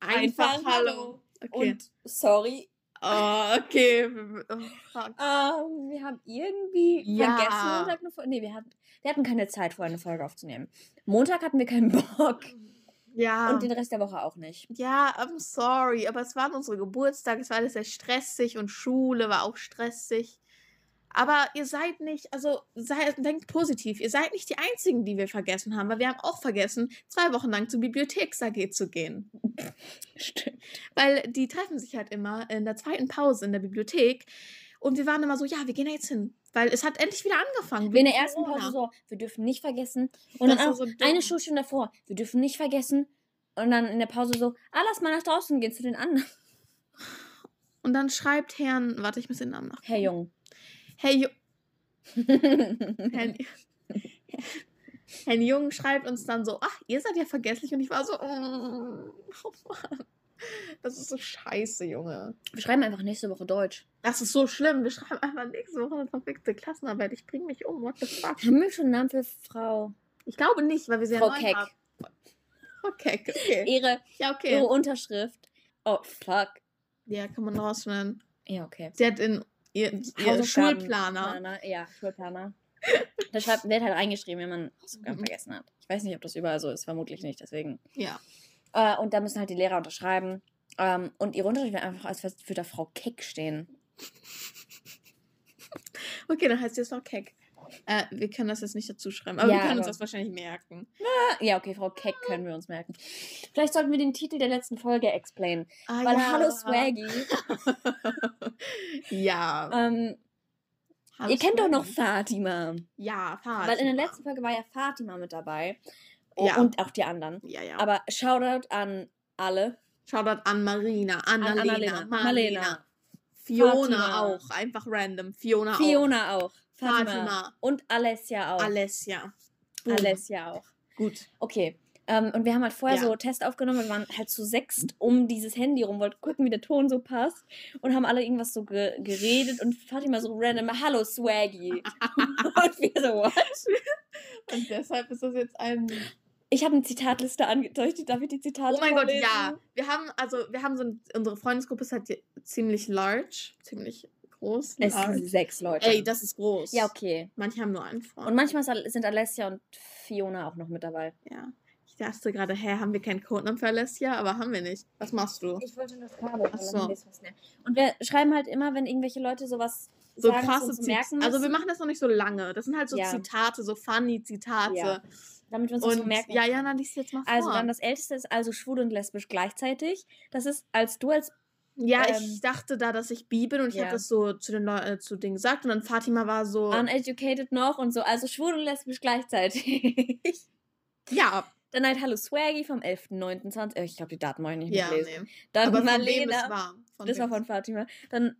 Einfach, Hallo. Okay. Und sorry. Oh, okay. Oh. Ähm, wir haben irgendwie Ja. vergessen, Montag eine Folge. Nee, wir hatten, wir hatten keine Zeit, vorher eine Folge aufzunehmen. Montag hatten wir keinen Bock. Ja. Und den Rest der Woche auch nicht. ja, I'm sorry, aber es waren unsere Geburtstage, es war alles sehr stressig und Schule war auch stressig. Aber ihr seid nicht, also seid, denkt positiv, ihr seid nicht die Einzigen, die wir vergessen haben, weil wir haben auch vergessen, zwei Wochen lang zur Bibliotheks-AG zu gehen. Stimmt. Weil die treffen sich halt immer in der zweiten Pause in der Bibliothek. Und wir waren immer so, ja, wir gehen da jetzt hin. Weil es hat endlich wieder angefangen. Wir in der ersten. Pause so, wir dürfen nicht vergessen. Und Das dann auch so eine Schulstunde davor, wir dürfen nicht vergessen. Und dann in der Pause so, ah, lass mal nach draußen gehen zu den anderen. Und dann schreibt Herrn, warte, ich muss den Namen nach. Herr Jung. Hey, Ju Herrn, Herrn Jung schreibt uns dann so, ach, ihr seid ja vergesslich. Und ich war so, mm, oh Mann. Das ist so scheiße, Junge. wir schreiben einfach nächste Woche Deutsch. Das ist so schlimm. Wir schreiben einfach nächste Woche eine verfickte Klassenarbeit. Ich bring mich um. What the fuck? Haben wir schon einen Namen für Frau? Ich glaube nicht, weil wir sie ja Frau Keck. haben. Frau Keck, okay. Ihre, Ja, okay. ihre Unterschrift. Oh, fuck. Ja, kann man rausschneiden. Ja, okay. Sie hat in ihr, ihr Schulplaner. Planer, Ja, Schulplaner. Da schreibt, wird halt reingeschrieben, wenn man Hausaufgaben Mhm. vergessen hat. Ich weiß nicht, ob das überall so ist, vermutlich nicht, deswegen. Ja. Äh, und da müssen halt die Lehrer unterschreiben. Ähm, und ihre Unterschrift wird einfach als würde da Frau Keck stehen. Okay, dann heißt sie jetzt noch Keck. Äh, wir können das jetzt nicht dazu schreiben, aber Ja, wir können uns aber- das wahrscheinlich merken. Ja, okay, Frau Keck können wir uns merken. Vielleicht sollten wir den Titel der letzten Folge explainen. Ah, Weil ja. Hallo Swaggy. ja. ähm, Hallo ihr kennt doch noch Swaggy. Fatima. Ja, Fatima. Weil in der letzten Folge war ja Fatima mit dabei. Ja. Und auch die anderen. Ja, ja. Aber Shoutout an alle. Shoutout an Marina, Annalena, Annalena, Marlena, Fiona Fatima. auch. Einfach random. Fiona, Fiona auch. Fatima. Fatima. Und Alessia auch. Alessia. Boom. Alessia auch. Gut. Okay. Ähm, und wir haben halt vorher Ja. so Test aufgenommen. Wir waren halt zu sechst um dieses Handy rum, wollten gucken, wie der Ton so passt. Und haben alle irgendwas so ge geredet. Und Fatima so random, Hallo Swaggy. und wir so, what? Und deshalb ist das jetzt ein. Ich habe eine Zitatliste angedeutet. Darf ich die Zitate Oh mein Gott, vorlesen? ja. Wir haben, also, wir haben so ein, unsere Freundesgruppe ist halt ziemlich large. Ziemlich groß. Es sind sechs Leute. Ey, das ist groß. ja, okay. Manche haben nur einen Freund. Und manchmal sind Alessia und Fiona auch noch mit dabei. ja. Ich dachte gerade, hä, haben wir keinen Codenamen für Alessia? Aber haben wir nicht. Was machst du? Ich wollte das Kabel. Ach so. Und wir schreiben halt immer, wenn irgendwelche Leute sowas So sagen, krasse Zitate. merken Also wir machen das noch nicht so lange. Das sind halt so Ja. Zitate, so funny Zitate. Ja. damit wir uns das so Und merken. ja, Jana, lies jetzt mal vor. Also dann das Älteste ist also schwul und lesbisch gleichzeitig. Das ist, als du als ja, ähm, ich dachte da, dass ich bi bin und ich ja. habe das so zu den Leu äh, zu denen gesagt und dann Fatima war so, uneducated noch und so, also schwul und lesbisch gleichzeitig. ja, Dann halt Hallo Swaggy vom 11.09.20. äh, Ich glaube, die Daten wollte ich nicht ja, mitlesen. nee. Dann Aber Marlena. es war. Von das war von Fatima. Dann,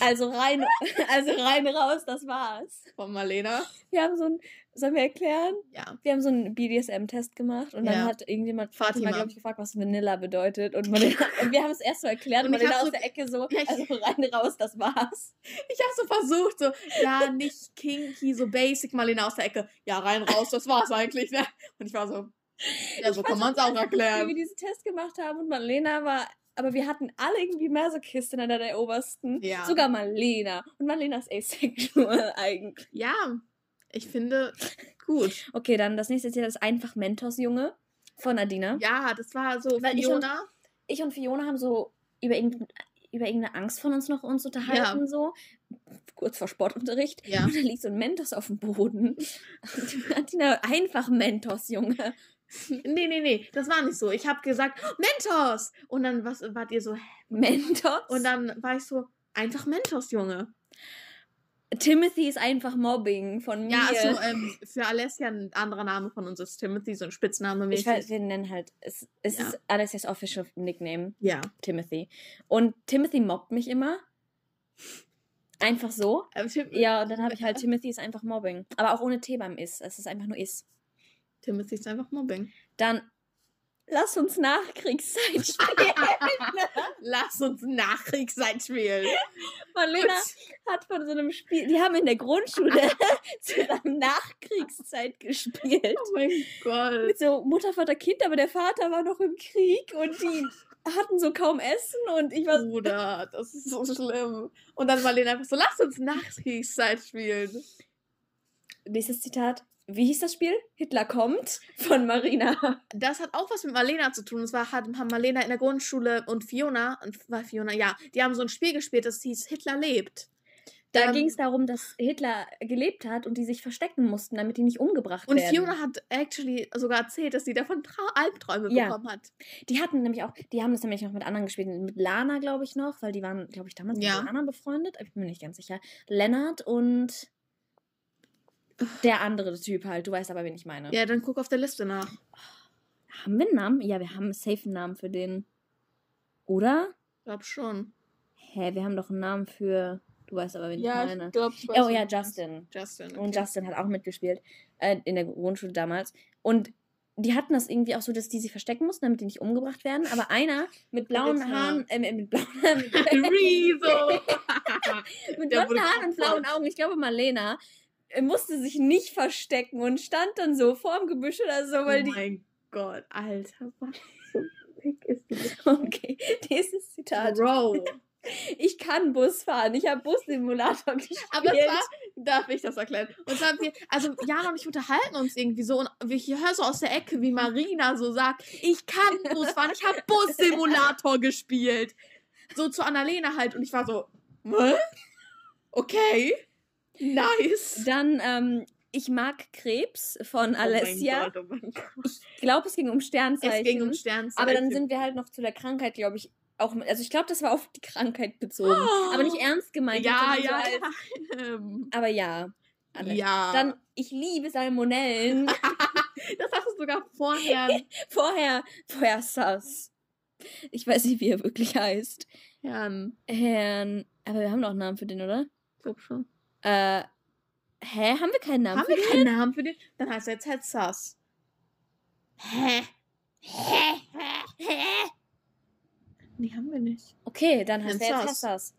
also rein, also rein raus, das war's. von Marlena. Wir haben so ein, sollen wir erklären? Ja. Wir haben so einen BDSM-Test gemacht und dann Ja. hat irgendjemand Fatima, glaube ich, gefragt, was Vanilla bedeutet. Und, Marlena, und wir haben es erst so erklärt und Und Marlena aus so- der Ecke so, Ja, ich- also rein raus, das war's. Ich habe so versucht, so, ja, nicht kinky, so basic, Marlena aus der Ecke. Ja, rein, raus, das war's eigentlich, ne? Und ich war so, ja, so kann man es auch Wie wir erklären. diesen Test gemacht haben und Marlena war, aber wir hatten alle irgendwie Masochistin einer der obersten. Ja. Sogar Marlena. Und Marlena ist asexual eigentlich. Ja, ich finde, gut. Okay, dann das nächste ist einfach Mentos-Junge von Adina. Ja, das war so Weil ich Fiona. ich und Fiona haben so über, irgend, über irgendeine Angst von uns noch uns unterhalten, so. Kurz vor Sportunterricht. Ja. Und da liegt so ein Mentos auf dem Boden. Und Adina, einfach Mentos, Junge. Nee, nee, nee, das war nicht so. Ich habe gesagt, Mentos! Und dann was, wart ihr so, hä? Mentos? Und dann war ich so, einfach Mentos, Junge. Timothy ist einfach Mobbing von mir. Ja, also ähm, für Alessia ein anderer Name von uns ist Timothy, so ein Spitzname ich weiß, wir nennen halt, es, es Ja. ist Alessias official Nickname, Ja. Timothy. Und Timothy mobbt mich immer. Einfach so. Tim Ja, und dann habe ich halt Timothy ist einfach Mobbing. Aber auch ohne T beim Is. Es ist einfach nur Is. Timothy ist einfach Mobbing. Dann lass uns Nachkriegszeit spielen. Lass uns Nachkriegszeit spielen. Marlena hat von so einem Spiel, die haben in der Grundschule zusammen Nachkriegszeit gespielt. Oh mein Gott. Mit so Mutter, Vater, Kind, aber der Vater war noch im Krieg und die hatten so kaum Essen und ich war Bruder, das ist so schlimm. Und dann Marlene einfach so, lass uns Nachkriegszeit spielen. Nächstes Zitat. Wie hieß das Spiel? Hitler kommt von Marina. Das hat auch was mit Marlena zu tun. Und zwar haben Marlena in der Grundschule und Fiona, und war Fiona, ja, die haben so ein Spiel gespielt, das hieß Hitler lebt. Da Ähm, ging es darum, dass Hitler gelebt hat und die sich verstecken mussten, damit die nicht umgebracht Und werden. Fiona hat actually sogar erzählt, dass sie davon Trau Albträume Ja. bekommen hat. Die hatten nämlich auch, die haben das nämlich noch mit anderen gespielt, mit Lana, glaube ich, noch, weil die waren, glaube ich, damals Ja. mit Lana befreundet, ich bin mir nicht ganz sicher. Lennart und der andere Typ halt, du weißt aber, wen ich meine. Ja, dann guck auf der Liste nach. Haben wir einen Namen? Ja, wir haben einen safe Namen für den. Oder? Glaub schon. Hä, wir haben doch einen Namen für, du weißt aber, wen ich meine. glaub, Oh ja, Justin. Justin. Und okay. Justin hat auch mitgespielt äh, in der Grundschule damals. Und die hatten das irgendwie auch so, dass die sich verstecken mussten, damit die nicht umgebracht werden. Aber einer mit blauen ja. Haaren, äh, mit blauen Haaren, mit, mit blonden Haaren und blauen. Augen, ich glaube Marlena, äh, musste sich nicht verstecken und stand dann so vorm Gebüsch oder so, weil oh die. mein Gott, Alter, was zum Fick ist? Okay, nächstes Zitat. Bro. Ich kann Bus fahren. Ich habe Bussimulator gespielt. Aber es war, darf ich das erklären? Und zwar, wir, also Jana und ich unterhalten uns irgendwie so und ich höre so aus der Ecke, wie Marina so sagt, ich kann Bus fahren, ich habe Bussimulator gespielt. So zu Annalena halt und ich war so, Hä? okay, nice. Dann, ähm, ich mag Krebs von Alessia. Oh mein Gott, oh mein Gott. Ich glaube, es ging um Sternzeichen. Es ging um Sternzeichen. Aber dann sind wir halt noch zu der Krankheit, glaube ich, auch. Also ich glaube, das war auf die Krankheit bezogen. Aber nicht ernst gemeint. ja, so ja, als- ja. Ähm, Aber ja. Alle. ja. Dann, ich liebe Salmonellen. das hast du sogar vorher. vorher, vorher Sass. Ich weiß nicht, wie er wirklich heißt. Herrn, Herrn. Aber wir haben doch einen Namen für den, oder? ich glaub schon. Äh. Hä? Haben wir keinen Namen Haben für wir keinen Namen für den? Dann heißt er jetzt halt Sass. Hä? Hä? Hä? Hä? Nee, haben wir nicht. Okay, dann heißt er jetzt Herr Sass.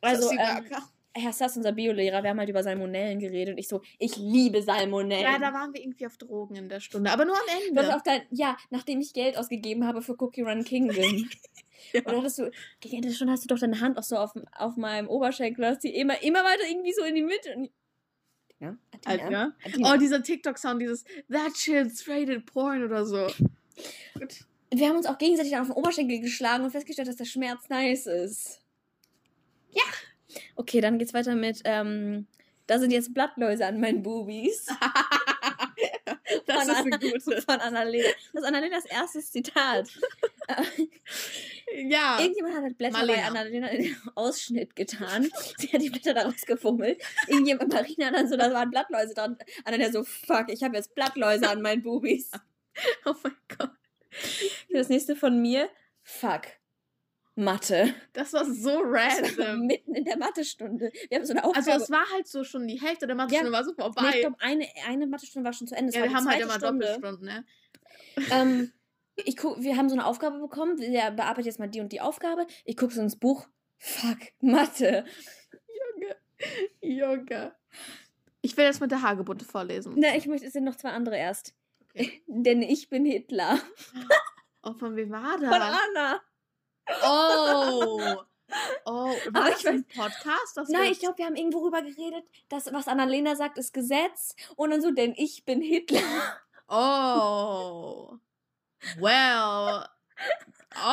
Also, ähm. Herr Sass, unser Biolehrer, wir haben halt über Salmonellen geredet und ich so, ich liebe Salmonellen. ja, da waren wir irgendwie auf Drogen in der Stunde, aber nur am Du Ende. hast auch dein, ja, nachdem ich Geld ausgegeben habe für Cookie Run Kingdom. Ja. Und hattest du, gegen Ende schon hast du doch deine Hand auch so auf, auf meinem Oberschenkel, hast die immer, immer weiter irgendwie so in die Mitte. Und ja, Adina. Adina. Oh, dieser TikTok-Sound, dieses That shit's rated porn oder so. Gut. Wir haben uns auch gegenseitig dann auf den Oberschenkel geschlagen und festgestellt, dass der Schmerz nice ist. Ja. Okay, dann geht's weiter mit, ähm, da sind jetzt Blattläuse an meinen Boobies. Das ist eine gute. Von Annalena. Das ist Annalenas erstes Zitat. Ja. Irgendjemand hat halt Blätter bei Marlena. Annalena in den Ausschnitt getan. Sie hat die Blätter daraus gefummelt. Irgendjemand, Marina dann so, da waren Blattläuse dran. Annalena so, fuck, ich habe jetzt Blattläuse an meinen Bubis. Oh mein Gott. Das nächste von mir, fuck. Mathe. Das war so random. Mitten in der Mathestunde. Wir haben so eine Also Aufgabe. es war halt so schon die Hälfte der Mathestunde war so Nee, ich vorbei. glaube, eine, eine Mathestunde war schon zu Ende. Es ja, war wir haben halt immer Stunde. Doppelstunden, ne? ähm, ich guck, wir haben so eine Aufgabe bekommen. Wir bearbeiten jetzt mal die und die Aufgabe. Ich gucke so ins Buch. Fuck, Mathe. Junge. Junge. Ich will jetzt mit der Hagebutte vorlesen. Na, ich möchte, es sind noch zwei andere erst. Okay. Denn ich bin Hitler. Oh, von wem war Von das? Anna. Oh. Oh, war Aber das ich ein Podcast? Nein, ich glaube, wir haben irgendwo rüber geredet, dass was Annalena sagt, ist Gesetz. Und dann so, denn ich bin Hitler. Oh. Well.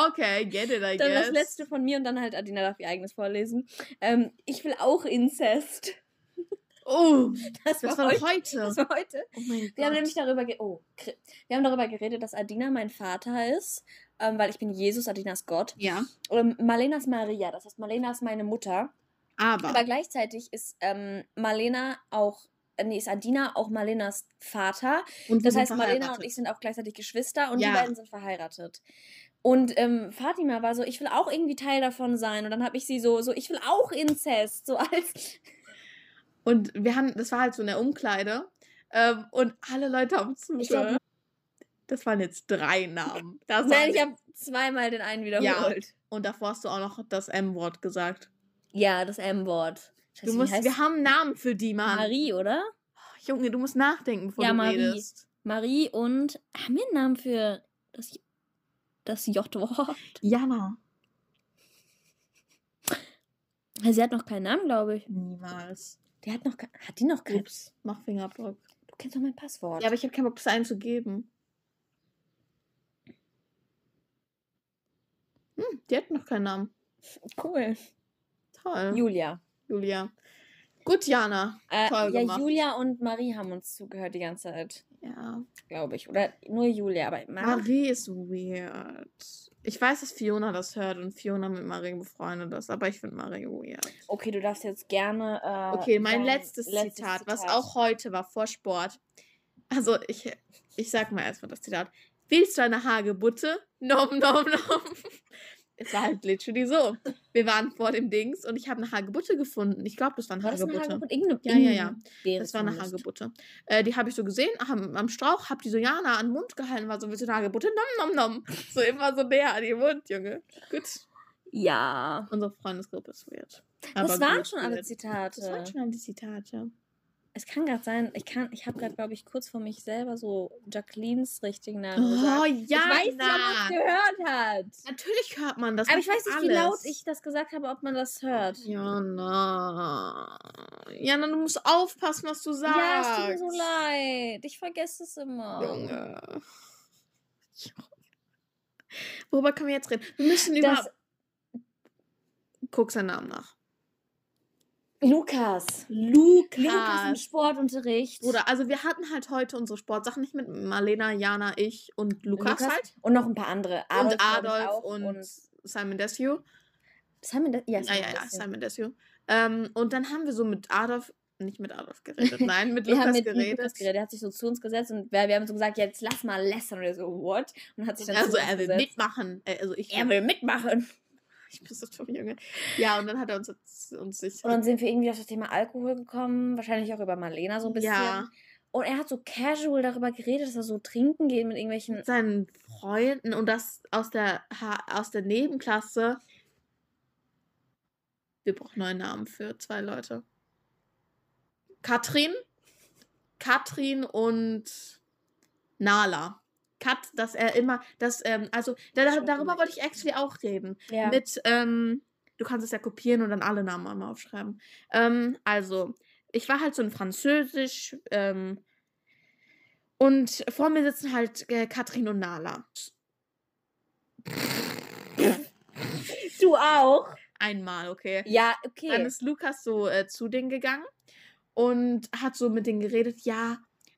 Okay, get it, I Dann guess. das letzte von mir und dann halt Adina darf ihr eigenes vorlesen. Ähm, ich will auch Inzest. Oh, Das, das war, heute. heute. Das war heute. Oh mein Wir haben Gott. nämlich darüber, ge oh, wir haben darüber geredet, dass Adina mein Vater ist, ähm, weil ich bin Jesus, Adina ist Gott. Ja, Ähm, Marlena ist Maria, das heißt, Marlena ist meine Mutter. aber. Aber gleichzeitig ist ähm, Marlena auch, äh, nee, ist Adina auch Marlenas Vater. und Das heißt, sind Marlena und ich sind auch gleichzeitig Geschwister und Ja. die beiden sind verheiratet. Und ähm, Fatima war so, ich will auch irgendwie Teil davon sein. Und dann habe ich sie so, so, ich will auch Inzest. So als. Und wir haben, das war halt so in der Umkleide. Ähm, und alle Leute haben zugehört. Das waren jetzt drei Namen. Das Nein, ich habe zweimal den einen wiederholt. Und davor hast du auch noch das M-Wort gesagt. Ja, das M-Wort. Du musst, wir haben einen Namen für die, Mann. Marie, oder? Junge, du musst nachdenken, bevor Ja, du Marie. redest. Marie und. Haben wir einen Namen für das, Das J-Wort. Jana. Sie hat noch keinen Namen, glaube ich. Niemals. Die hat noch hat die noch keinen. Ups, mach Fingerabdruck. Du kennst doch mein Passwort. Ja, aber ich habe keinen Bock, das einzugeben. Hm, die hat noch keinen Namen. cool. Toll. Julia. Julia. Gut, Jana. Äh, Toll ja, gemacht. Julia und Marie haben uns zugehört die ganze Zeit, Ja. glaube ich. Oder nur Julia, aber Mar Marie ist weird. Ich weiß, dass Fiona das hört und Fiona mit Marie befreundet ist, aber ich finde Marie weird. Okay, du darfst jetzt gerne. Äh, Okay, mein dein letztes, Zitat, was auch heute war, vor Sport. Also, ich, ich sag mal erstmal das Zitat. Willst du eine Hagebutte? Nom, nom, nom. Es war halt literally so. Wir waren vor dem Dings und ich habe eine Hagebutte gefunden. Ich glaube, das war eine War das eine Hagebutte. Hagebutte? Ja, ja, ja. Das war eine. Hagebutte. Äh, die habe ich so gesehen am, am Strauch, hab die so Jana an den Mund gehalten, war so, willst du eine Hagebutte? Nom, nom, nom. So immer so näher an den Mund, Junge. Gut. Ja. Unsere Freundesgruppe ist weird. Das Aber waren gut, schon alle. Zitate. Das waren schon alle Zitate. Es kann gerade sein, ich kann, ich habe gerade, glaube ich, kurz vor mich selber so Jacquelines richtigen Namen Oh, gesagt. ja. ich weiß nicht, ob man es gehört hat. Natürlich hört man das. Aber ich weiß nicht, alles. wie laut ich das gesagt habe, ob man das hört. Jana. Jana, du musst aufpassen, was du sagst. Ja, es tut mir so leid. Ich vergesse es immer. Junge. Worüber können wir jetzt reden? Wir müssen über. Das Guck seinen Namen nach. Lukas. Lukas. Lukas im Sportunterricht. Bruder, also wir hatten halt heute unsere Sportsachen nicht mit Marlena, Jana, ich und Lukas, Lukas halt. Und noch ein paar andere. und glaub ich, Adolf auch. und, Simon Desue. Simon, De ja, Ja, ja, ja, Desue. Simon Desue. Ähm, und dann haben wir so mit Adolf, nicht mit Adolf geredet, nein, mit Lukas mit geredet. Lukas geredet. Der hat sich so zu uns gesetzt und wir, wir haben so gesagt, jetzt lass mal lästern. Und er so, what? Und hat sich dann Also er will mitmachen. Äh, Also ich, Er will mitmachen. ich bin so dumm, Junge. Ja, und dann hat er uns, jetzt- uns sich. Und dann sind wir irgendwie auf das Thema Alkohol gekommen. Wahrscheinlich auch über Marlena so ein bisschen. Ja. Und er hat so casual darüber geredet, dass er so trinken geht mit irgendwelchen. mit seinen Freunden und das aus der, Ha- aus der Nebenklasse. Wir brauchen neuen Namen für zwei Leute. Katrin. Katrin und Nala. Kat, dass er immer, dass, ähm, also, da, da, darüber wollte ich actually auch reden. Ja. Mit, ähm, du kannst es ja kopieren und dann alle Namen einmal aufschreiben. Ähm, also, ich war halt so in Französisch, ähm, und vor mir sitzen halt äh, Katrin und Nala. du auch? Einmal, okay. Ja, Dann okay. ist Lukas so äh, zu denen gegangen und hat so mit denen geredet, ja,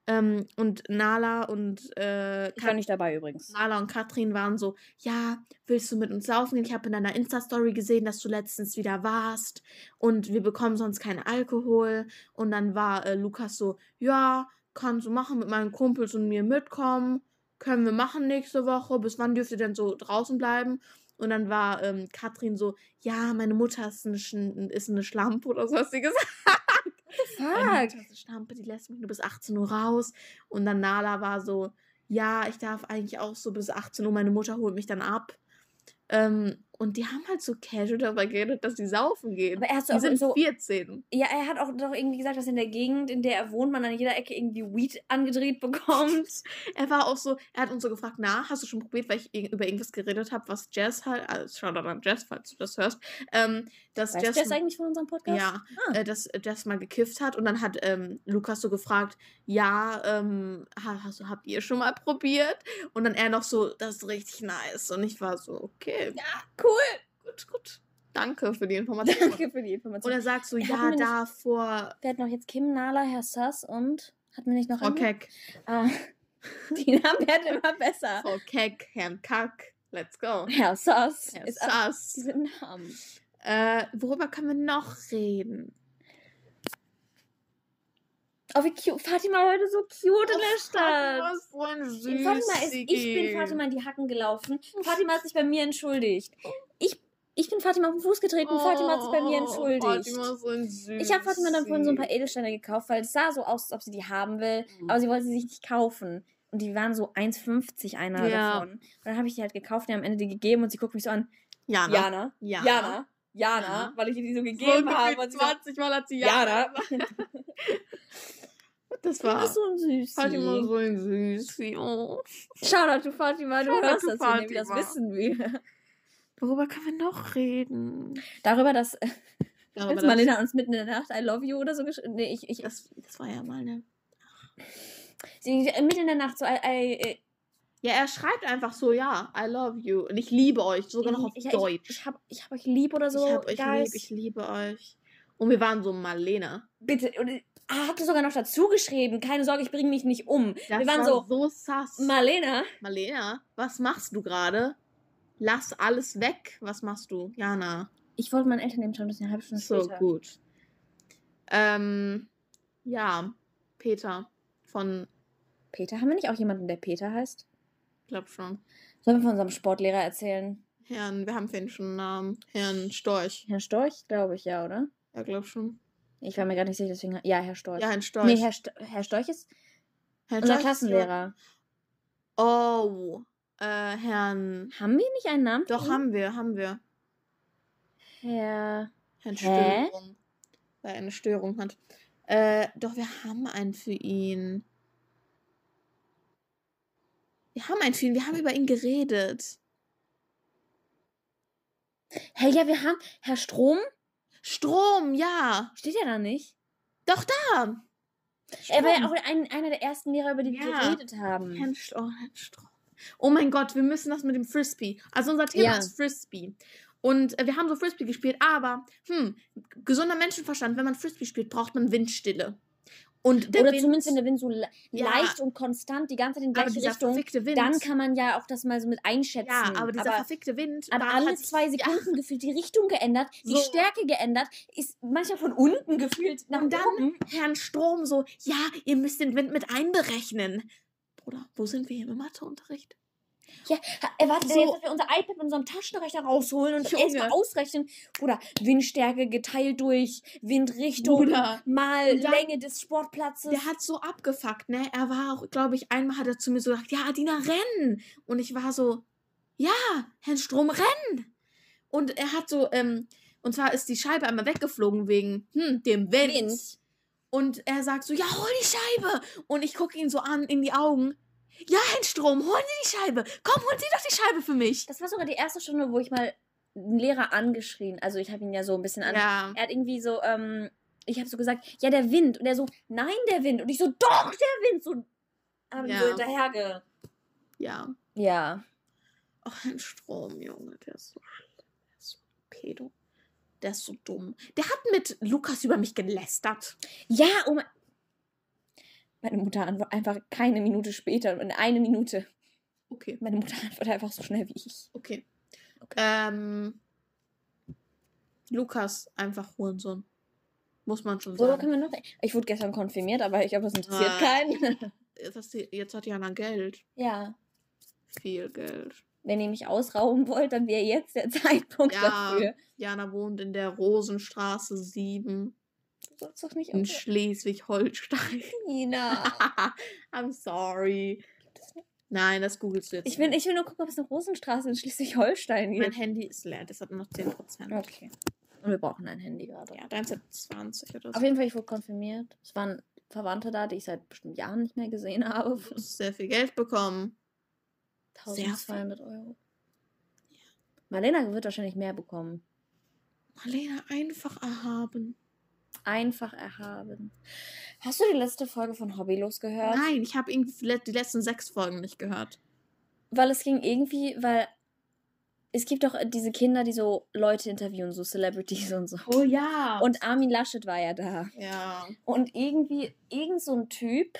ähm, und Nala und äh, Ich war nicht dabei übrigens. Nala und Katrin waren so, ja, willst du mit uns laufen? Ich habe in deiner Insta-Story gesehen, dass du letztens wieder warst und wir bekommen sonst keinen Alkohol. Und dann war äh, Lukas so, ja, kannst du machen mit meinen Kumpels und mir mitkommen. Können wir machen nächste Woche. Bis wann dürft ihr denn so draußen bleiben? Und dann war ähm, Katrin so, ja, meine Mutter ist eine, Sch- ist eine Schlampe oder so, hast sie gesagt. Fuck. Mutter ist eine Schlampe, die lässt mich nur bis 18 Uhr raus. Und dann Nala war so, ja, ich darf eigentlich auch so bis 18 Uhr, meine Mutter holt mich dann ab. Ähm, und die haben halt so casual darüber geredet, dass sie saufen gehen. Aber er hat so, die sind so 14. Ja, er hat auch doch irgendwie gesagt, dass in der Gegend, in der er wohnt, man an jeder Ecke irgendwie Weed angedreht bekommt. Er war auch so, er hat uns so gefragt, na, hast du schon probiert, weil ich über irgendwas geredet habe, was Jazz halt, also schau da an Jazz, falls du das hörst, ähm, dass Weißt Jazz, das eigentlich von unserem Podcast? ja, Ah. äh, dass Jazz mal gekifft hat und dann hat ähm, Lukas so gefragt, ja, ähm, ha- hast, habt ihr schon mal probiert? Und dann er noch so, das ist richtig nice. Und ich war so, okay, Ja, cool. Gut, gut. Danke für die Information. Danke für die Information. er sagt so, Er hat ja, mir nicht- da vor Wir hatten noch jetzt Kim, Nala, Herr Sass und hatten wir nicht noch Frau? Keck, Ah, die Namen werden immer besser. Frau Keck, Herrn Kack, let's go. Herr Sass Herr Sass. diese Namen. Äh, worüber können wir noch reden? Oh, wie cute. Fatima heute so cute in der Oh, Stadt. Fatima ist so ein Fatima ist, ich bin Fatima in die Hacken gelaufen. Fatima hat sich bei mir entschuldigt. Ich, ich bin Fatima auf den Fuß getreten. Fatima hat sich bei mir entschuldigt. Oh, Fatima ist so ein Süßi. Ich habe Fatima dann vorhin so ein paar Edelsteine gekauft, weil es sah so aus, als ob sie die haben will, Mhm. aber sie wollte sie sich nicht kaufen. Und die waren so 1,50 einer Ja. davon. Und dann habe ich die halt gekauft und am Ende die gegeben und sie guckt mich so an. Jana. Jana, Jana. Jana, Jana, Jana. weil ich ihr die so So gegeben habe. so, 20 Mal hat sie Jana. Jana. Das Du war bist so ein Süßi. Fatima so ein Süßi. Oh. Shoutout to Fatima, du Shoutout hörst das nämlich, das Fatima. wissen wir. Worüber können wir noch reden? Darüber, dass Ja, als Marlena uns mitten in der Nacht I love you oder so geschrieben Nee, ich, ich, das, das war ja mal ne. sie, mitten in der Nacht so I, I, äh, Ja, er schreibt einfach so, ja, I love you. Und ich liebe euch, sogar noch auf ich, Deutsch. Ich, ich, hab, ich hab euch lieb oder so. ich hab euch guys. lieb, ich liebe euch. Und wir waren so Marlena. Bitte. Und, ah, habt ihr sogar noch dazu geschrieben. Keine Sorge, ich bringe mich nicht um. Das wir waren war so, so sass. Marlena, Marlena, was machst du gerade? Lass alles weg. Was machst du? Jana. ich wollte meinen Eltern eben schon ein bisschen halbe Stunde So später. gut. Ähm, ja, Peter von, Peter, haben wir nicht auch jemanden, der Peter heißt? glaub schon. Sollen wir von unserem Sportlehrer erzählen? Herrn, wir haben für ihn schon einen Namen. Herrn Storch. Herr Storch, glaube ich, ja, oder? Ja, glaub schon. Ich war mir gerade nicht sicher, deswegen. Ja, Herr Storch. Ja, Herrn Storch. nee, Herr, Sto Herr Storch ist Herrn unser Storch ist Klassenlehrer. ja- Oh, äh, Herrn. Haben wir nicht einen Namen? Doch, haben wir, haben wir. Herr. Herrn Hä? Störung. Weil er eine Störung hat. Äh, doch, wir haben einen für ihn. Wir haben einen für ihn, wir haben über ihn geredet. Hey, ja, wir haben. Herr Strom? Strom, ja. Steht ja da nicht. Doch da. Er war ja Strom. auch ein, einer der ersten Lehrer, über die wir Ja. geredet haben. Herrn, St oh, Strom. Oh mein Gott, wir müssen das mit dem Frisbee. Also unser Thema Ja. ist Frisbee. Und äh, wir haben so Frisbee gespielt, aber, hm, gesunder Menschenverstand, wenn man Frisbee spielt, braucht man Windstille. Und der Oder Wind, zumindest, wenn der Wind so le Ja. leicht und konstant die ganze Zeit in die gleiche Richtung, Wind. dann kann man ja auch das mal so mit einschätzen. ja, aber dieser aber, verfickte Wind. aber alle zwei Ja, Sekunden gefühlt die Richtung geändert, die So. Stärke geändert, ist manchmal von unten gefühlt nach Und dann oben. Herrn Strom so, ja, ihr müsst den Wind mit einberechnen. Bruder, wo sind wir hier im Matheunterricht? Ja, er wartet So. jetzt, dass wir unser iPad mit unserem Taschenrechner rausholen und Junge. erstmal ausrechnen. Oder Windstärke geteilt durch Windrichtung Bruder. mal dann- Länge des Sportplatzes. Der hat so abgefuckt, ne? Er war auch, glaube ich, einmal hat er zu mir so gesagt, ja, Adina, renn! Und ich war so, ja, Herrn Strom, renn! Und er hat so, ähm, und zwar ist die Scheibe einmal weggeflogen wegen, hm, dem Wind. Wind. Und er sagt so, ja, hol die Scheibe! Und ich gucke ihn so an in die Augen. Ja, Herr Strom, holen Sie die Scheibe! Komm, holen Sie doch die Scheibe für mich! Das war sogar die erste Stunde, wo ich mal einen Lehrer angeschrien. Also ich habe ihn ja so ein bisschen an. Ja. Er hat irgendwie so, ähm, ich habe so gesagt, ja, der Wind. Und er so, nein, der Wind. Und ich so, doch, der Wind. So, haben Ja. so hinterherge. Ja. Ja. Ach, Herr Strom, Junge, der ist so. Der ist so pedo. Der ist so dumm. Der hat mit Lukas über mich gelästert. Ja, oh mein. Meine Mutter antwortet einfach keine Minute später. In eine Minute. Okay, Meine Mutter antwortet einfach so schnell wie ich. okay. Ähm, Lukas, einfach Hurensohn. Muss man schon sagen. können wir noch? Ich wurde gestern konfirmiert, aber ich glaube, das interessiert Ah. keinen. Du, jetzt hat Jana Geld. ja. Viel Geld. Wenn ihr mich ausrauben wollt, dann wäre jetzt der Zeitpunkt Ja. dafür. Jana wohnt in der Rosenstraße 7 Du sollst doch nicht in Schleswig-Holstein. China. I'm sorry. Nein, das googelst du jetzt. Ich will, ich will nur gucken, ob es eine Rosenstraße in Schleswig-Holstein Mein gibt. Handy ist leer, das hat nur noch 10%. Okay. Und wir brauchen ein Handy gerade. Ja, deins hat 20 oder so. Auf jeden Fall, ich wurde konfirmiert. Es waren Verwandte da, die ich seit bestimmt Jahren nicht mehr gesehen habe. Du hast sehr viel Geld bekommen. Sehr 1200 Euro. Marlena wird wahrscheinlich mehr bekommen. Marlena, einfach erhaben. Einfach erhaben. Hast du die letzte Folge von Hobbylos gehört? Nein, ich habe irgendwie die letzten sechs Folgen nicht gehört. Weil es ging irgendwie, weil es gibt doch diese Kinder, die so Leute interviewen, so Celebrities und so. Oh ja. Und Armin Laschet war ja da. ja. Und irgendwie, irgend so ein Typ,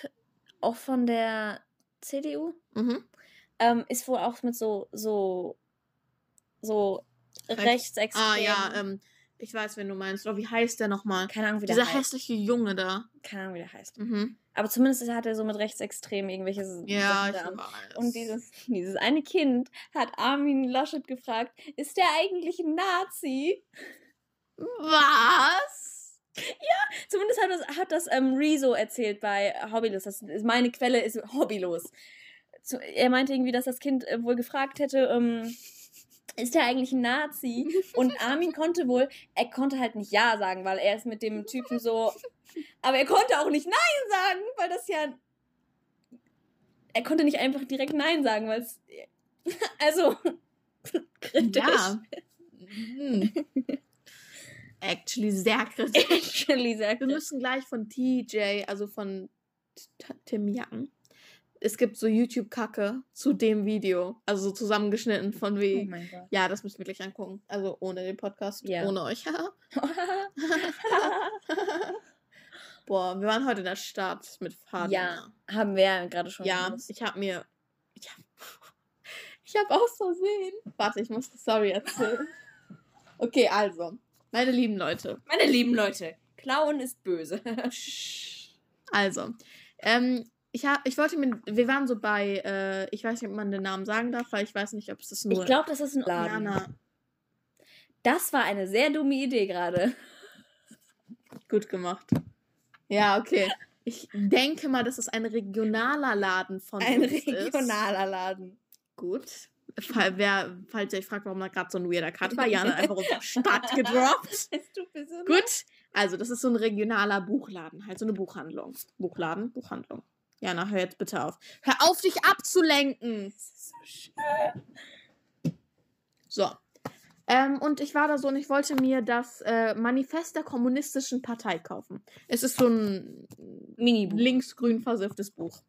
auch von der CDU, Mhm. ähm, ist wohl auch mit so, so, so Rechts- rechtsextrem. Ah ja, ähm, ich weiß, wen du meinst. Oder wie heißt der nochmal? Keine Ahnung, wie der Dieser heißt. hässliche Junge da. Keine Ahnung, wie der heißt. Mhm. Aber zumindest hat er so mit rechtsextrem irgendwelche Ja, Sachen ich da. weiß. Und dieses, dieses eine Kind hat Armin Laschet gefragt, ist der eigentlich ein Nazi? Was? Zumindest hat das, hat das ähm, Rezo erzählt bei Hobbylos. Das ist, meine Quelle ist Hobbylos. Er meinte irgendwie, dass das Kind äh, wohl gefragt hätte, ähm, ist der eigentlich ein Nazi? Und Armin konnte wohl, er konnte halt nicht Ja sagen, weil er ist mit dem Typen so Aber er konnte auch nicht Nein sagen, weil das ja. Er konnte nicht einfach direkt Nein sagen, weil es. Also. kritisch. Ja. Mhm. Actually sehr kritisch. Actually sehr Wir kritisch. müssen gleich von TJ, also von Tim Young. Es gibt so YouTube-Kacke zu dem Video. Also so zusammengeschnitten von Oh wie. mein Gott. ja, das müssen wir gleich angucken. Also ohne den Podcast. Ja. Ohne euch. Boah, wir waren heute in der Stadt mit Fatima. ja, haben wir ja gerade schon Ja, gewusst. ich habe mir. Ich habe ich hab aus Versehen. Warte, ich muss die Story erzählen. Okay, also. Meine lieben Leute. Meine lieben Leute, Klauen ist böse. Also. Ähm, ich, hab, ich wollte mir. Wir waren so bei. Äh, ich weiß nicht, ob man den Namen sagen darf, weil ich weiß nicht, ob es das nur. Ich glaube, das ist ein Laden. Jana. Das war eine sehr dumme Idee gerade. Gut gemacht. Ja, okay. Ich denke mal, dass es ein regionaler Laden von Ein uns ist. regionaler Laden. Gut. Fall, wer, falls ihr euch fragt, warum da gerade so ein weirder Cut war, Jana einfach unsere Stadt gedroppt. Gut. Also, das ist so ein regionaler Buchladen, halt so eine Buchhandlung. Buchladen, Buchhandlung. Jana, hör jetzt bitte auf. Hör auf, dich abzulenken. Das ist so schön. So. Ähm, und ich war da so und ich wollte mir das äh, Manifest der Kommunistischen Partei kaufen. Es ist so ein Minibuch. linksgrün versifftes Buch.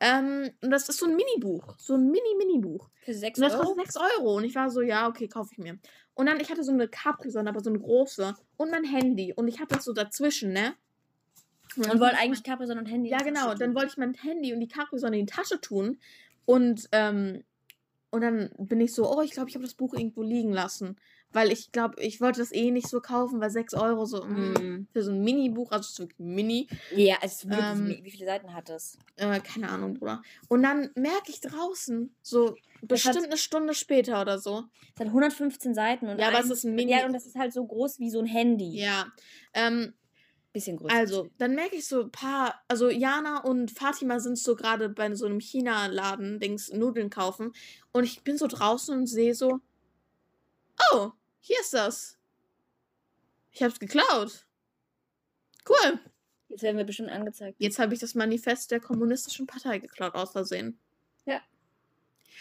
Ähm, und das ist so ein Minibuch. So ein Mini-Mini-Buch. Für 6 Und das Euro? kostet 6 Euro. Und ich war so, ja, okay, kaufe ich mir. Und dann, ich hatte so eine Capri-Sonne, aber so eine große. Und mein Handy. Und ich hatte das so dazwischen, ne? Dann Und wollte ich eigentlich Capri-Sonne und Handy. ja, genau. Dann wollte ich mein Handy und die Capri-Sonne in die Tasche tun. Und, ähm, und dann bin ich so, oh, ich glaube, ich habe das Buch irgendwo liegen lassen. Weil ich glaube, ich wollte das eh nicht so kaufen, weil 6 Euro so mm, Mhm. für so ein Mini-Buch, also es ist wirklich Mini, Ja, es ist wirklich. Ähm, wie viele Seiten hat es? äh, keine Ahnung, Bruder. Und dann merke ich draußen, so Das hat- bestimmt eine Stunde später oder so. Es hat 115 Seiten. Und Ja, aber ein- es ist ein Mini. Ja, und das ist halt so groß wie so ein Handy. Ja. Ähm, Bisschen größer. also, dann merke ich so ein paar, also Jana und Fatima sind so gerade bei so einem China-Laden, Dings, Nudeln kaufen. Und ich bin so draußen und sehe so, oh, hier ist das. Ich hab's geklaut. Cool. Jetzt werden wir bestimmt angezeigt. Jetzt habe ich das Manifest der Kommunistischen Partei geklaut, aus Versehen. Ja.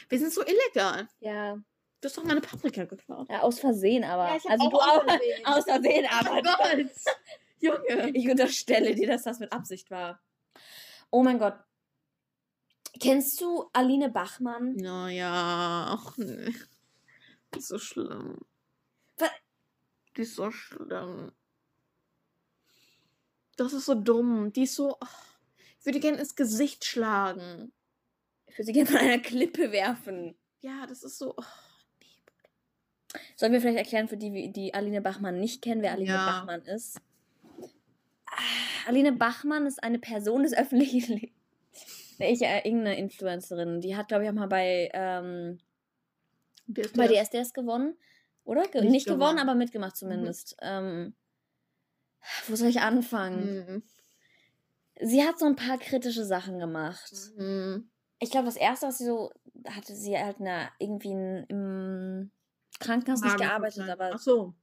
Wir sind so illegal. Ja. Du hast doch meine Paprika geklaut. ja aus Versehen aber. Ja, ich hab also auch du aus auch. Versehen. Aus Versehen Oh aber. Gott. Junge. Ich unterstelle dir, dass das mit Absicht war. Oh mein Gott. Kennst du Aline Bachmann? Naja, ach nee. Die ist so schlimm. Was? Die ist so schlimm. Das ist so dumm. Die ist so. ach, ich würde gerne ins Gesicht schlagen. Ich würde sie gerne von einer Klippe werfen. Ja, das ist so. ach. Sollen wir vielleicht erklären für die, die Aline Bachmann nicht kennen, wer Aline Ja. Bachmann ist? Aline Bachmann ist eine Person des öffentlichen Lebens. Ich, äh, irgendeine Influencerin. Die hat, glaube ich, auch mal bei, ähm, ist bei der- DSDS gewonnen. Oder? Ge Nicht nicht, gewonnen, aber mitgemacht zumindest. Ähm, wo soll ich anfangen? Mhm. Sie hat so ein paar kritische Sachen gemacht. Mhm. Ich glaube, das erste, was sie so hatte, sie halt eine, irgendwie in, im Krankenhaus nicht gearbeitet, aber Ach so.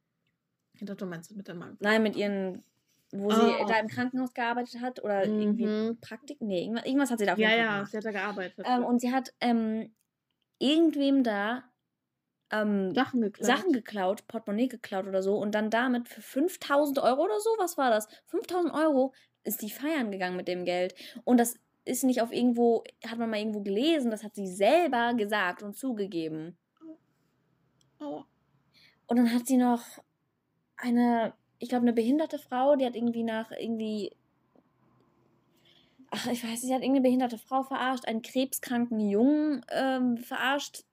Ich dachte, du meinst mit der Magen. nein, mit ihren, wo Oh. sie da im Krankenhaus gearbeitet hat oder irgendwie Mhm. Praktik, nee, irgendwas, irgendwas hat sie da auf Ja, jeden Fall ja, gemacht. sie hat da gearbeitet. Ähm, und sie hat ähm, irgendwem da ähm, Sachen geklaut. Sachen geklaut, Portemonnaie geklaut oder so und dann damit für 5000 Euro oder so, was war das? 5000 Euro ist die feiern gegangen mit dem Geld. Und das ist nicht auf irgendwo, hat man mal irgendwo gelesen, das hat sie selber gesagt und zugegeben. Oh. Und dann hat sie noch eine, ich glaube, eine behinderte Frau, die hat irgendwie nach irgendwie. Ach, ich weiß nicht, sie hat irgendeine behinderte Frau verarscht, einen krebskranken Jungen ähm, verarscht.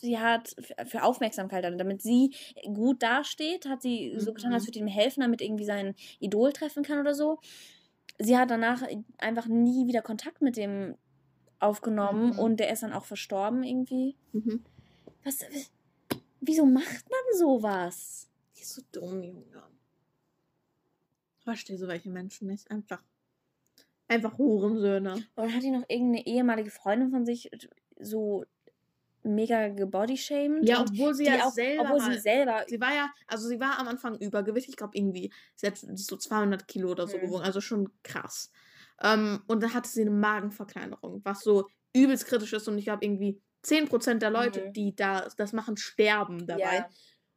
Sie hat für Aufmerksamkeit, dann, damit sie gut dasteht, hat sie so getan, Mhm. als würde ihm helfen, damit irgendwie sein Idol treffen kann oder so. Sie hat danach einfach nie wieder Kontakt mit dem aufgenommen Mhm. und der ist dann auch verstorben irgendwie. Mhm. Was, wieso macht man sowas? Die ist so dumm, Junge. Ich verstehe so welche Menschen nicht. Einfach. Einfach Hurensöhne. Und dann hat die noch irgendeine ehemalige Freundin von sich so mega gebodyshamed. Ja, obwohl sie ja auch, selber Obwohl sie selber. Sie war ja, also sie war am Anfang übergewichtig, ich glaube irgendwie, sie hat so 200 Kilo oder so Mhm. gewogen, also schon krass. Ähm, und dann hatte sie eine Magenverkleinerung, was so übelst kritisch ist und ich glaube irgendwie 10% der Leute, Mhm. die da das machen, sterben dabei. Ja.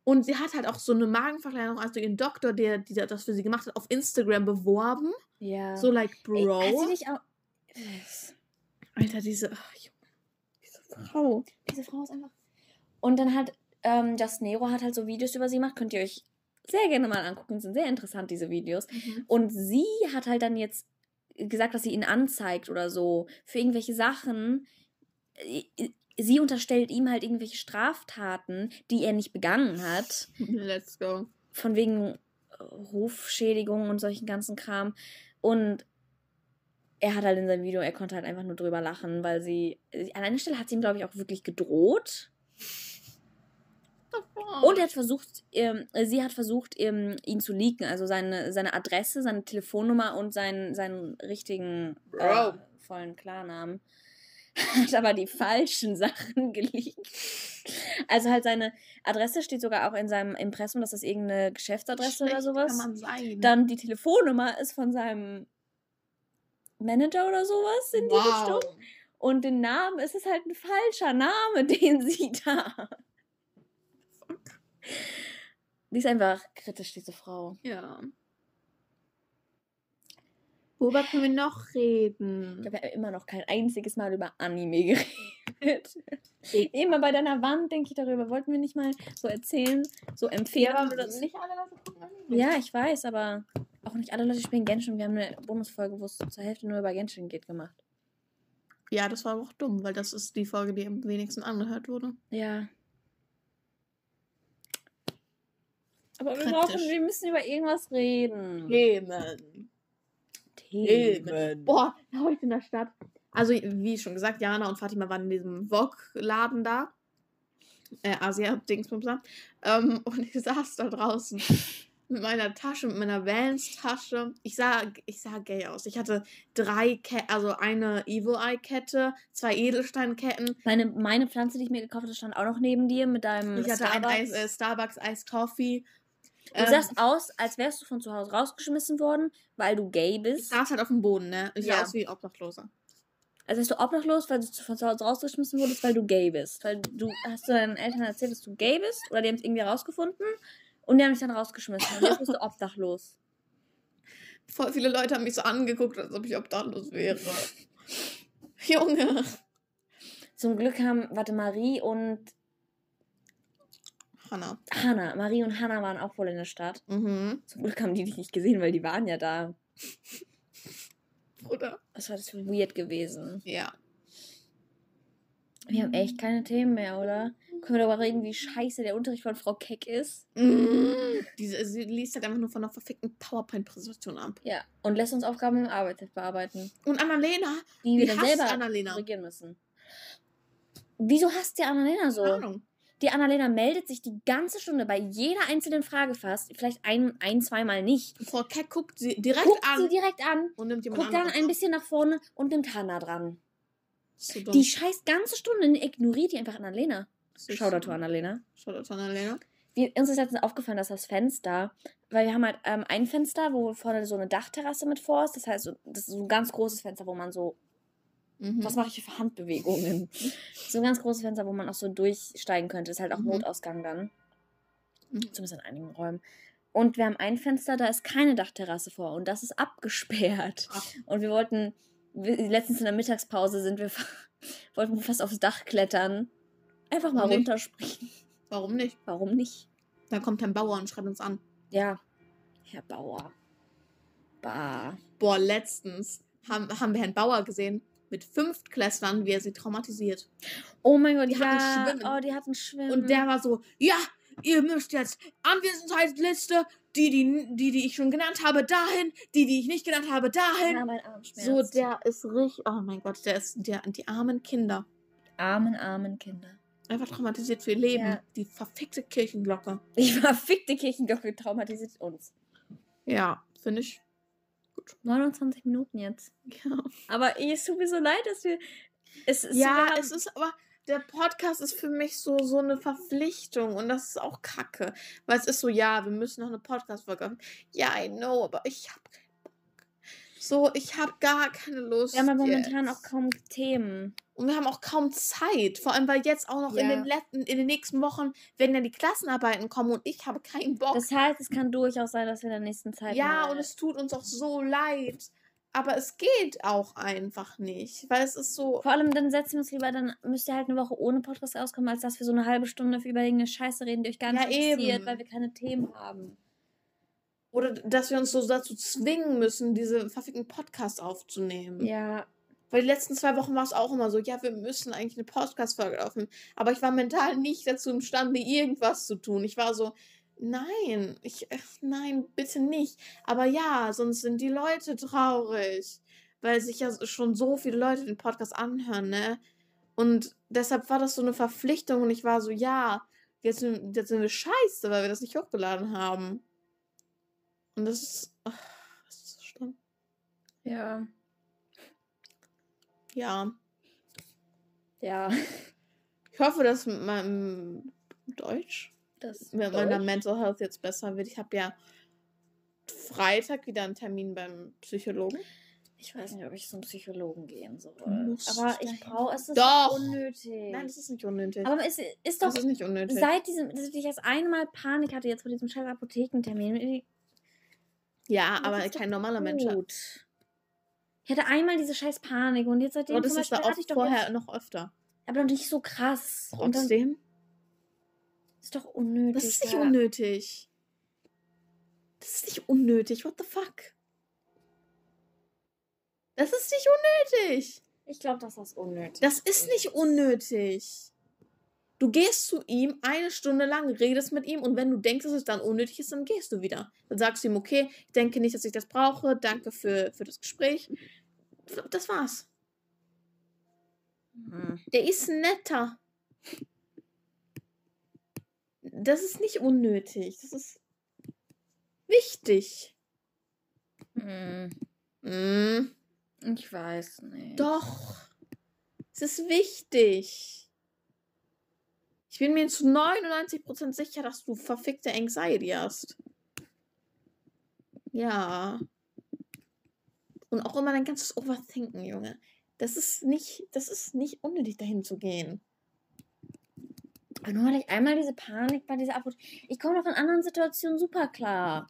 Und sie hat halt auch so eine Magenverkleinerung, also ihren Doktor, der, der das für sie gemacht hat, auf Instagram beworben. ja. So like, Ey, Bro. Hat sie nicht auch. Alter, diese, ach, diese Frau. Diese Frau ist einfach. Und dann hat ähm, Justin Nero hat halt so Videos über sie gemacht. Könnt ihr euch sehr gerne mal angucken. Sind sehr interessant, diese Videos. Und sie hat halt dann jetzt gesagt, dass sie ihn anzeigt oder so für irgendwelche Sachen. Sie unterstellt ihm halt irgendwelche Straftaten, die er nicht begangen hat. Let's go. Von wegen äh, Rufschädigung und solchen ganzen Kram. Und er hat halt in seinem Video, er konnte halt einfach nur drüber lachen, weil sie. An einer Stelle hat sie ihm, glaube ich, auch wirklich gedroht. Und er hat versucht, ähm, sie hat versucht, ähm, ihn zu leaken, also seine, seine Adresse, seine Telefonnummer und seinen, seinen richtigen äh, vollen Klarnamen. Hat aber die falschen Sachen geleakt. Also halt seine Adresse steht sogar auch in seinem Impressum, dass das irgendeine Geschäftsadresse oder Schlecht sowas. Kann man sein. Dann die Telefonnummer ist von seinem Manager oder sowas in die Richtung. Und den Namen, es ist halt ein falscher Name, den sie da. Die ist einfach kritisch, diese Frau. Ja. Worüber können wir noch reden? Ich habe ja immer noch kein einziges Mal über Anime geredet. Immer bei deiner Wand denke ich darüber. Wollten wir nicht mal so erzählen, so empfehlen? aber oder so? nicht alle Leute gucken Anime. Ja, ich weiß, aber auch nicht alle Leute spielen Genshin. Wir haben eine Bonusfolge, wo es zur Hälfte nur über Genshin geht, gemacht. Ja, das war aber auch dumm, weil das ist die Folge, die am wenigsten angehört wurde. Ja. Aber wir Kritisch. brauchen, wir müssen über irgendwas reden. Themen. Themen. Boah, heute in der Stadt. Also, wie schon gesagt, Jana und Fatima waren in diesem Wok-Laden da. Äh, Asia-Dingsbums da. Ähm, und ich saß da draußen mit meiner Tasche, mit meiner Vans-Tasche. Ich sah, ich sah gay aus. Ich hatte drei Ketten, also eine Evil Eye-Kette, zwei Edelsteinketten. Meine, meine Pflanze, die ich mir gekauft habe, stand auch noch neben dir mit deinem Ich hatte ein Starbucks. Eis, äh, Starbucks Coffee. Du Ähm, sahst aus, als wärst du von zu Hause rausgeschmissen worden, weil du gay ich bist. saß halt auf dem Boden, ne? Ich sah Ja. aus wie Obdachloser. Also wärst du obdachlos, weil du von zu Hause rausgeschmissen wurdest, weil du gay bist. Weil du hast du deinen Eltern erzählt, dass du gay bist oder die haben es irgendwie rausgefunden und die haben dich dann rausgeschmissen. Und jetzt bist du obdachlos. Voll viele Leute haben mich so angeguckt, als ob ich obdachlos wäre. Junge. Zum Glück haben, warte, Marie und Hanna. Hannah. Marie und Hannah waren auch wohl in der Stadt. Mhm. Zum Glück haben die dich nicht gesehen, weil die waren ja da. Oder? Was war das weird gewesen? Ja. Wir haben echt keine Themen mehr, oder? Können wir darüber reden, wie scheiße der Unterricht von Frau Keck ist? Mhm. Diese, sie liest halt einfach nur von einer verfickten PowerPoint-Präsentation ab. Ja. Und lässt uns Aufgaben im Arbeitsheft bearbeiten, Und Annalena, die wir dann selber Annalena? korrigieren müssen. Wieso hasst ihr Annalena so? keine Ahnung. Die Annalena meldet sich die ganze Stunde bei jeder einzelnen Frage fast. Vielleicht ein, ein zweimal nicht. Frau Keck guckt sie direkt Guckt an sie direkt an, und nimmt jemand guckt dann ein bisschen nach vorne und nimmt Hannah dran. So. Die scheiß ganze Stunde ignoriert die einfach Annalena. Ist Shoutout so- to Annalena. Shoutout to Annalena. Wir, uns ist letztens aufgefallen, dass das Fenster, weil wir haben halt ähm, ein Fenster, wo vorne so eine Dachterrasse mit vor ist. Das heißt, so, das ist so ein ganz großes Fenster, wo man so, Mhm. was mache ich hier für Handbewegungen? so ein ganz großes Fenster, wo man auch so durchsteigen könnte. Ist halt auch Mhm. Notausgang dann. Mhm. Zumindest in einigen Räumen. Und wir haben ein Fenster, da ist keine Dachterrasse vor und das ist abgesperrt. Ach. Und wir wollten, letztens in der Mittagspause sind wir, wollten wir fast aufs Dach klettern. Einfach mal Warum nicht? runterspringen. Warum nicht? Warum nicht? Dann kommt Herr Bauer und schreibt uns an. Ja, Herr Bauer. Bah. Boah, letztens haben, haben wir Herrn Bauer gesehen mit Fünftklässlern, wie er sie traumatisiert. Oh mein Gott, Die hatten ja. Schwimmen. Oh, die hatten Schwimmen. Und der war so, ja, ihr müsst jetzt Anwesenheitsliste, die, die, die, die ich schon genannt habe, dahin, die, die ich nicht genannt habe, dahin. ja, mein Arm schmerzt. so, der ist richtig, oh mein Gott, der ist, der, die armen Kinder. Armen, armen Kinder. Einfach traumatisiert für ihr Leben. Ja. Die verfickte Kirchenglocke. Die verfickte Kirchenglocke traumatisiert uns. Ja, finde ich. 29 Minuten jetzt. Ja, Aber es tut mir so leid, dass wir. Es, wir ja haben, es ist aber, der Podcast ist für mich so, so eine Verpflichtung und das ist auch kacke. Weil es ist so, ja, wir müssen noch eine Podcast-Folge haben. Ja, I know, aber ich habe keinen Bock. So, ich habe gar keine Lust. Wir haben ja momentan auch kaum Themen. Und wir haben auch kaum Zeit. Vor allem, weil jetzt auch noch in, Ja. den letzten, in den nächsten Wochen werden ja die Klassenarbeiten kommen und ich habe keinen Bock. Das heißt, es kann durchaus sein, dass wir in der nächsten Zeit. ja, und es tut uns auch so leid. Aber es geht auch einfach nicht. Weil es ist so. Vor allem, dann setzen wir uns lieber, dann müsst ihr halt eine Woche ohne Podcast rauskommen, als dass wir so eine halbe Stunde über irgendeine Scheiße reden, die euch gar nicht Ja, interessiert, eben. weil wir keine Themen haben. Oder dass wir uns so dazu zwingen müssen, diese verfickten Podcasts aufzunehmen. Ja. Weil die letzten zwei Wochen war es auch immer so, ja, wir müssen eigentlich eine Podcast-Folge aufnehmen. Aber ich war mental nicht dazu imstande, irgendwas zu tun. Ich war so, nein, ich, äh, nein, bitte nicht. Aber ja, sonst sind die Leute traurig. Weil sich ja schon so viele Leute den Podcast anhören, ne? Und deshalb war das so eine Verpflichtung und ich war so, ja, jetzt, sind- jetzt sind wir scheiße, weil wir das nicht hochgeladen haben. Und das ist, ach, das ist so schlimm. Ja. Ja. Ja. Ich hoffe, dass mit meinem Deutsch, Das mit meiner Mental Health jetzt besser wird. Ich habe ja Freitag wieder einen Termin beim Psychologen. Ich weiß nicht, ob ich zum Psychologen gehen soll. Aber ich brauche es. ist Doch. unnötig. Nein, das ist nicht unnötig. aber es ist doch das ist nicht unnötig. seit diesem, dass ich erst einmal Panik hatte jetzt vor diesem scheiß Apothekentermin. ja, aber kein normaler Mensch. hat- Gut. Ich hatte einmal diese scheiß Panik und jetzt seitdem Aber das zum ist da Beispiel auch hatte ich doch vorher jetzt, noch öfter. aber noch nicht so krass. Trotzdem. ist doch unnötig. Das ist nicht ja. unnötig. Das ist nicht unnötig. What the fuck? Das ist nicht unnötig. Ich glaube, das unnötig Das ist nicht unnötig. Du gehst zu ihm eine Stunde lang, redest mit ihm und wenn du denkst, dass es dann unnötig ist, dann gehst du wieder. Dann sagst du ihm, okay, ich denke nicht, dass ich das brauche, danke für, für das Gespräch. Das war's. Hm. Der ist netter. Das ist nicht unnötig. Das ist wichtig. Hm. Mm, Ich weiß nicht. doch. Es ist wichtig. Ich bin mir zu 99% sicher, dass du verfickte Anxiety hast. Ja. Und auch immer dein ganzes Overthinken, Junge. Das ist nicht, das ist nicht unnötig, dahin zu gehen. Aber nur hatte ich einmal diese Panik bei dieser Apotheke. Ich komme doch in anderen Situationen super klar.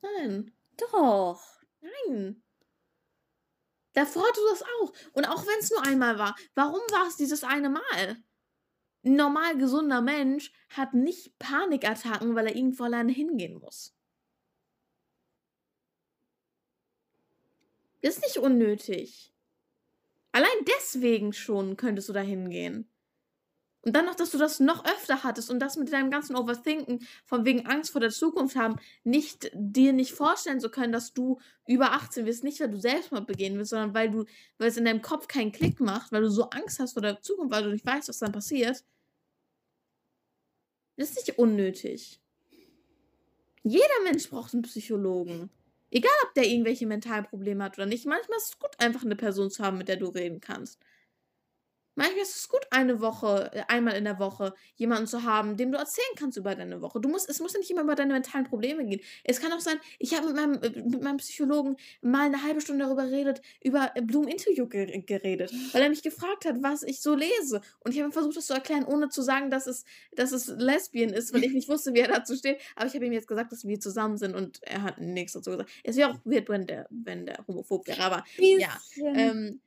Nein. Doch. Nein. Davor hattest du das auch. Und auch wenn es nur einmal war. Warum war es dieses eine Mal? Ein normal gesunder Mensch hat nicht Panikattacken, weil er irgendwo alleine hingehen muss. Das ist nicht unnötig. Allein deswegen schon könntest du da hingehen. Und dann noch, dass du das noch öfter hattest und das mit deinem ganzen Overthinken, von wegen Angst vor der Zukunft haben, nicht dir nicht vorstellen zu können, dass du über 18 wirst, nicht weil du Selbstmord begehen willst, sondern weil du, weil es in deinem Kopf keinen Klick macht, weil du so Angst hast vor der Zukunft, weil du nicht weißt, was dann passiert. Das ist nicht unnötig. Jeder Mensch braucht einen Psychologen. Egal, ob der irgendwelche mentalen Probleme hat oder nicht. Manchmal ist es gut, einfach eine Person zu haben, mit der du reden kannst. Manchmal ist es gut, eine Woche, äh, einmal in der Woche jemanden zu haben, dem du erzählen kannst über deine Woche. Du musst, es muss ja nicht immer über deine mentalen Probleme gehen. Es kann auch sein, ich habe mit meinem, äh, mit meinem Psychologen mal eine halbe Stunde darüber geredet, über äh, Blumen-Interview ge geredet, weil er mich gefragt hat, was ich so lese. Und ich habe ihm versucht, das zu erklären, ohne zu sagen, dass es, dass es Lesbien ist, weil ich nicht wusste, wie er dazu steht. Aber ich habe ihm jetzt gesagt, dass wir zusammen sind und er hat nichts dazu gesagt. Es wäre auch weird, wenn der, wenn der homophob wäre, aber ja. Ähm,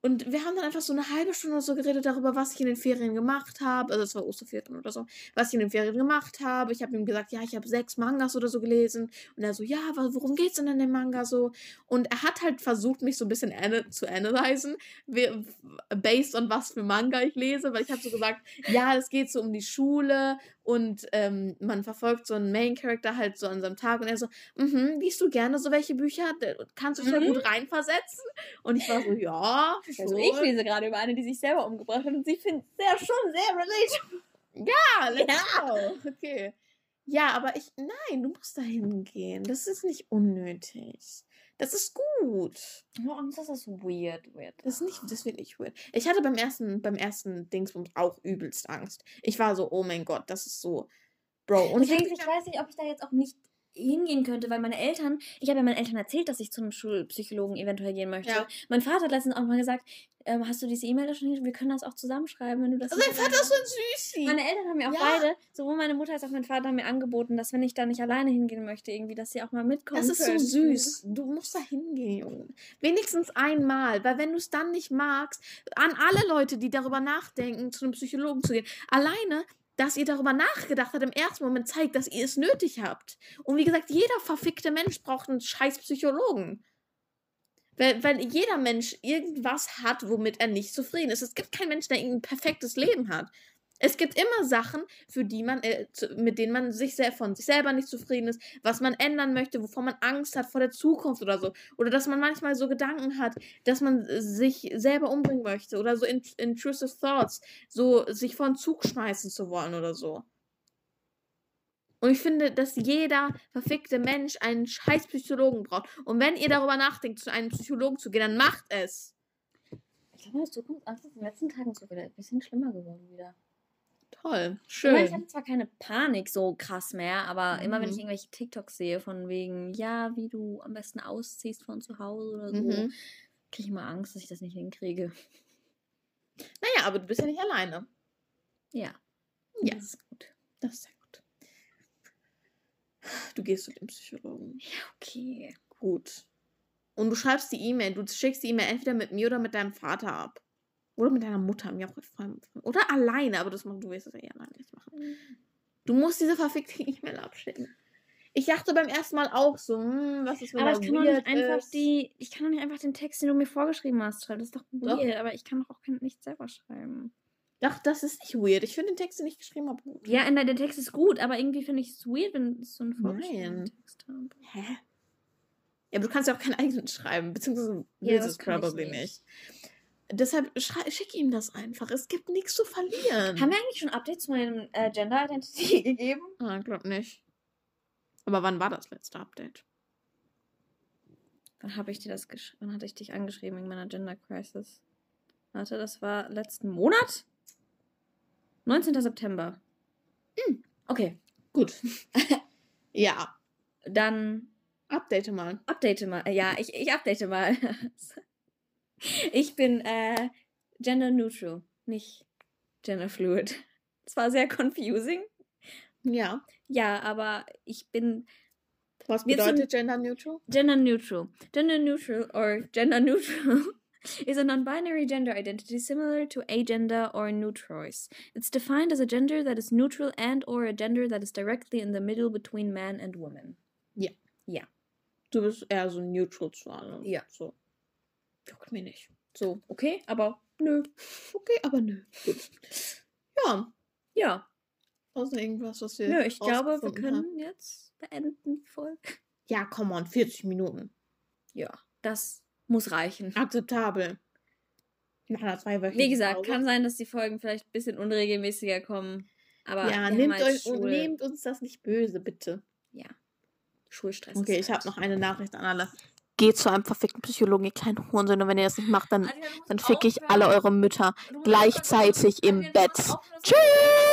und wir haben dann einfach so eine halbe Stunde oder so geredet darüber, was ich in den Ferien gemacht habe. Also es war Osterferien oder so. Was ich in den Ferien gemacht habe. Ich habe ihm gesagt, ja, ich habe sechs Mangas oder so gelesen. Und er so, ja, worum geht's denn in dem Manga so? Und er hat halt versucht, mich so ein bisschen ana zu analysen, based on was für Manga ich lese. Weil ich habe so gesagt, ja, es geht so um die Schule und ähm, man verfolgt so einen Main-Character halt so an seinem Tag. Und er so, mhm, liest du gerne so welche Bücher? Kannst du dich da Mhm. gut reinversetzen? Und ich war so, ja. also schon. ich lese gerade über eine, die sich selber umgebracht hat und sie findet es ja schon sehr relatable. Ja, let's Ja. Okay. Ja, aber ich. Nein, du musst da hingehen. Das ist nicht unnötig. Das ist gut. Das ist weird, weird. Das ist nicht, das wird nicht weird. Ich hatte beim ersten, beim ersten Dingsbums auch übelst Angst. Ich war so, oh mein Gott, das ist so. Bro. Und Deswegen, ich, ich weiß nicht, ob ich da jetzt auch nicht hingehen könnte, weil meine Eltern, ich habe ja meinen Eltern erzählt, dass ich zu einem Schulpsychologen eventuell gehen möchte. Ja. Mein Vater hat letztens auch mal gesagt, ähm, hast du diese E-Mail da schon hin? Wir können das auch zusammenschreiben, wenn du das Also mein Vater ist so ein Süßi. Meine Eltern haben mir auch Ja. beide, sowohl meine Mutter als auch mein Vater haben mir angeboten, dass wenn ich da nicht alleine hingehen möchte, irgendwie, dass sie auch mal mitkommen. Das ist so können. süß. Du musst da hingehen, Junge. Wenigstens einmal, weil wenn du es dann nicht magst, an alle Leute, die darüber nachdenken, zu einem Psychologen zu gehen, alleine, dass ihr darüber nachgedacht habt, im ersten Moment zeigt, dass ihr es nötig habt. Und wie gesagt, jeder verfickte Mensch braucht einen scheiß Psychologen. Weil, weil jeder Mensch irgendwas hat, womit er nicht zufrieden ist. Es gibt keinen Mensch, der irgendein perfektes Leben hat. Es gibt immer Sachen, für die man, äh, zu, mit denen man sich sehr von sich selber nicht zufrieden ist, was man ändern möchte, wovor man Angst hat vor der Zukunft oder so. Oder dass man manchmal so Gedanken hat, dass man äh, sich selber umbringen möchte oder so in, intrusive thoughts, so sich vor einen Zug schmeißen zu wollen oder so. Und ich finde, dass jeder verfickte Mensch einen scheiß Psychologen braucht. Und wenn ihr darüber nachdenkt, zu einem Psychologen zu gehen, dann macht es. Ich glaube, meine Zukunftsangst ist in den letzten Tagen so wieder ein bisschen schlimmer geworden wieder. Toll. Ich meine, ich Schön. habe zwar keine Panik so krass mehr, aber immer wenn ich Mhm. irgendwelche TikToks sehe, von wegen, ja, wie du am besten ausziehst von zu Hause oder so, Mhm. kriege ich immer Angst, dass ich das nicht hinkriege. Naja, aber du bist ja nicht alleine. Ja. Ja. Das ist gut. Das ist sehr gut. Du gehst zu dem Psychologen. Okay. Gut. Und du schreibst die E-Mail. Du schickst die E-Mail entweder mit mir oder mit deinem Vater ab. Oder mit deiner Mutter. Mir auch voll- Oder alleine, aber das machst du wirst das ja eh alleine nicht machen. Du musst diese verfickte E-Mail abschicken. Ich dachte beim ersten Mal auch so, hm, was ist, wenn Aber er ich kann doch nicht einfach ist? die, ich kann doch nicht einfach den Text, den du mir vorgeschrieben hast, schreiben. Das ist doch Doch. weird, aber ich kann doch auch kein, nicht selber schreiben. Doch, das ist nicht weird. Ich finde den Text, den ich geschrieben habe, gut. Ja, nein, der Text ist gut, aber irgendwie finde ich es weird, wenn ich so einen vorgeschriebenen. Text habe. Hä? Ja, aber du kannst ja auch keinen eigenen schreiben, beziehungsweise Ja, willst das es probably nicht. nicht. Deshalb schrei- schick ihm das einfach. Es gibt nichts zu verlieren. Haben wir eigentlich schon Updates zu meinem äh, Gender Identity gegeben? Ah, glaub nicht. Aber wann war das letzte Update? Wann habe ich dir das gesch Wann hatte ich dich angeschrieben wegen meiner Gender Crisis? Warte, das war letzten Monat? 19. September. Hm. Okay, Gut. ja. dann Update mal. update mal. Äh, Ja, ich, ich update mal. ich bin äh, gender neutral, nicht gender fluid. Es war sehr confusing. Ja. Ja, aber ich bin Was bedeutet Gender Neutral? Gender neutral. Gender neutral or gender neutral is a non-binary gender identity similar to agender or neutrois. It's defined as a gender that is neutral and or a gender that is directly in the middle between man and woman. Du bist eher so neutral zu allem. Ja. So. Juckt mir nicht. So. Okay, aber nö. Okay, aber nö. Gut. Ja. Ja, Außer irgendwas, was wir. nö, ich glaube, wir können haben. jetzt beenden die Folge. Ja, come on, 40 Minuten. Ja, das muss reichen. Akzeptabel. Nach einer zweiwöchigen Wie gesagt, Pause. kann sein, dass die Folgen vielleicht ein bisschen unregelmäßiger kommen. Aber Ja, nehmt, halt euch, nehmt uns das nicht böse, bitte. Schulstress. Okay, ich habe halt- noch eine Nachricht an alle. Geht zu einem verfickten Psychologen, ihr kleinen Hurensohn. Und wenn ihr das nicht macht, dann, dann fick ich alle eure Mütter gleichzeitig im Bett. Tschüss!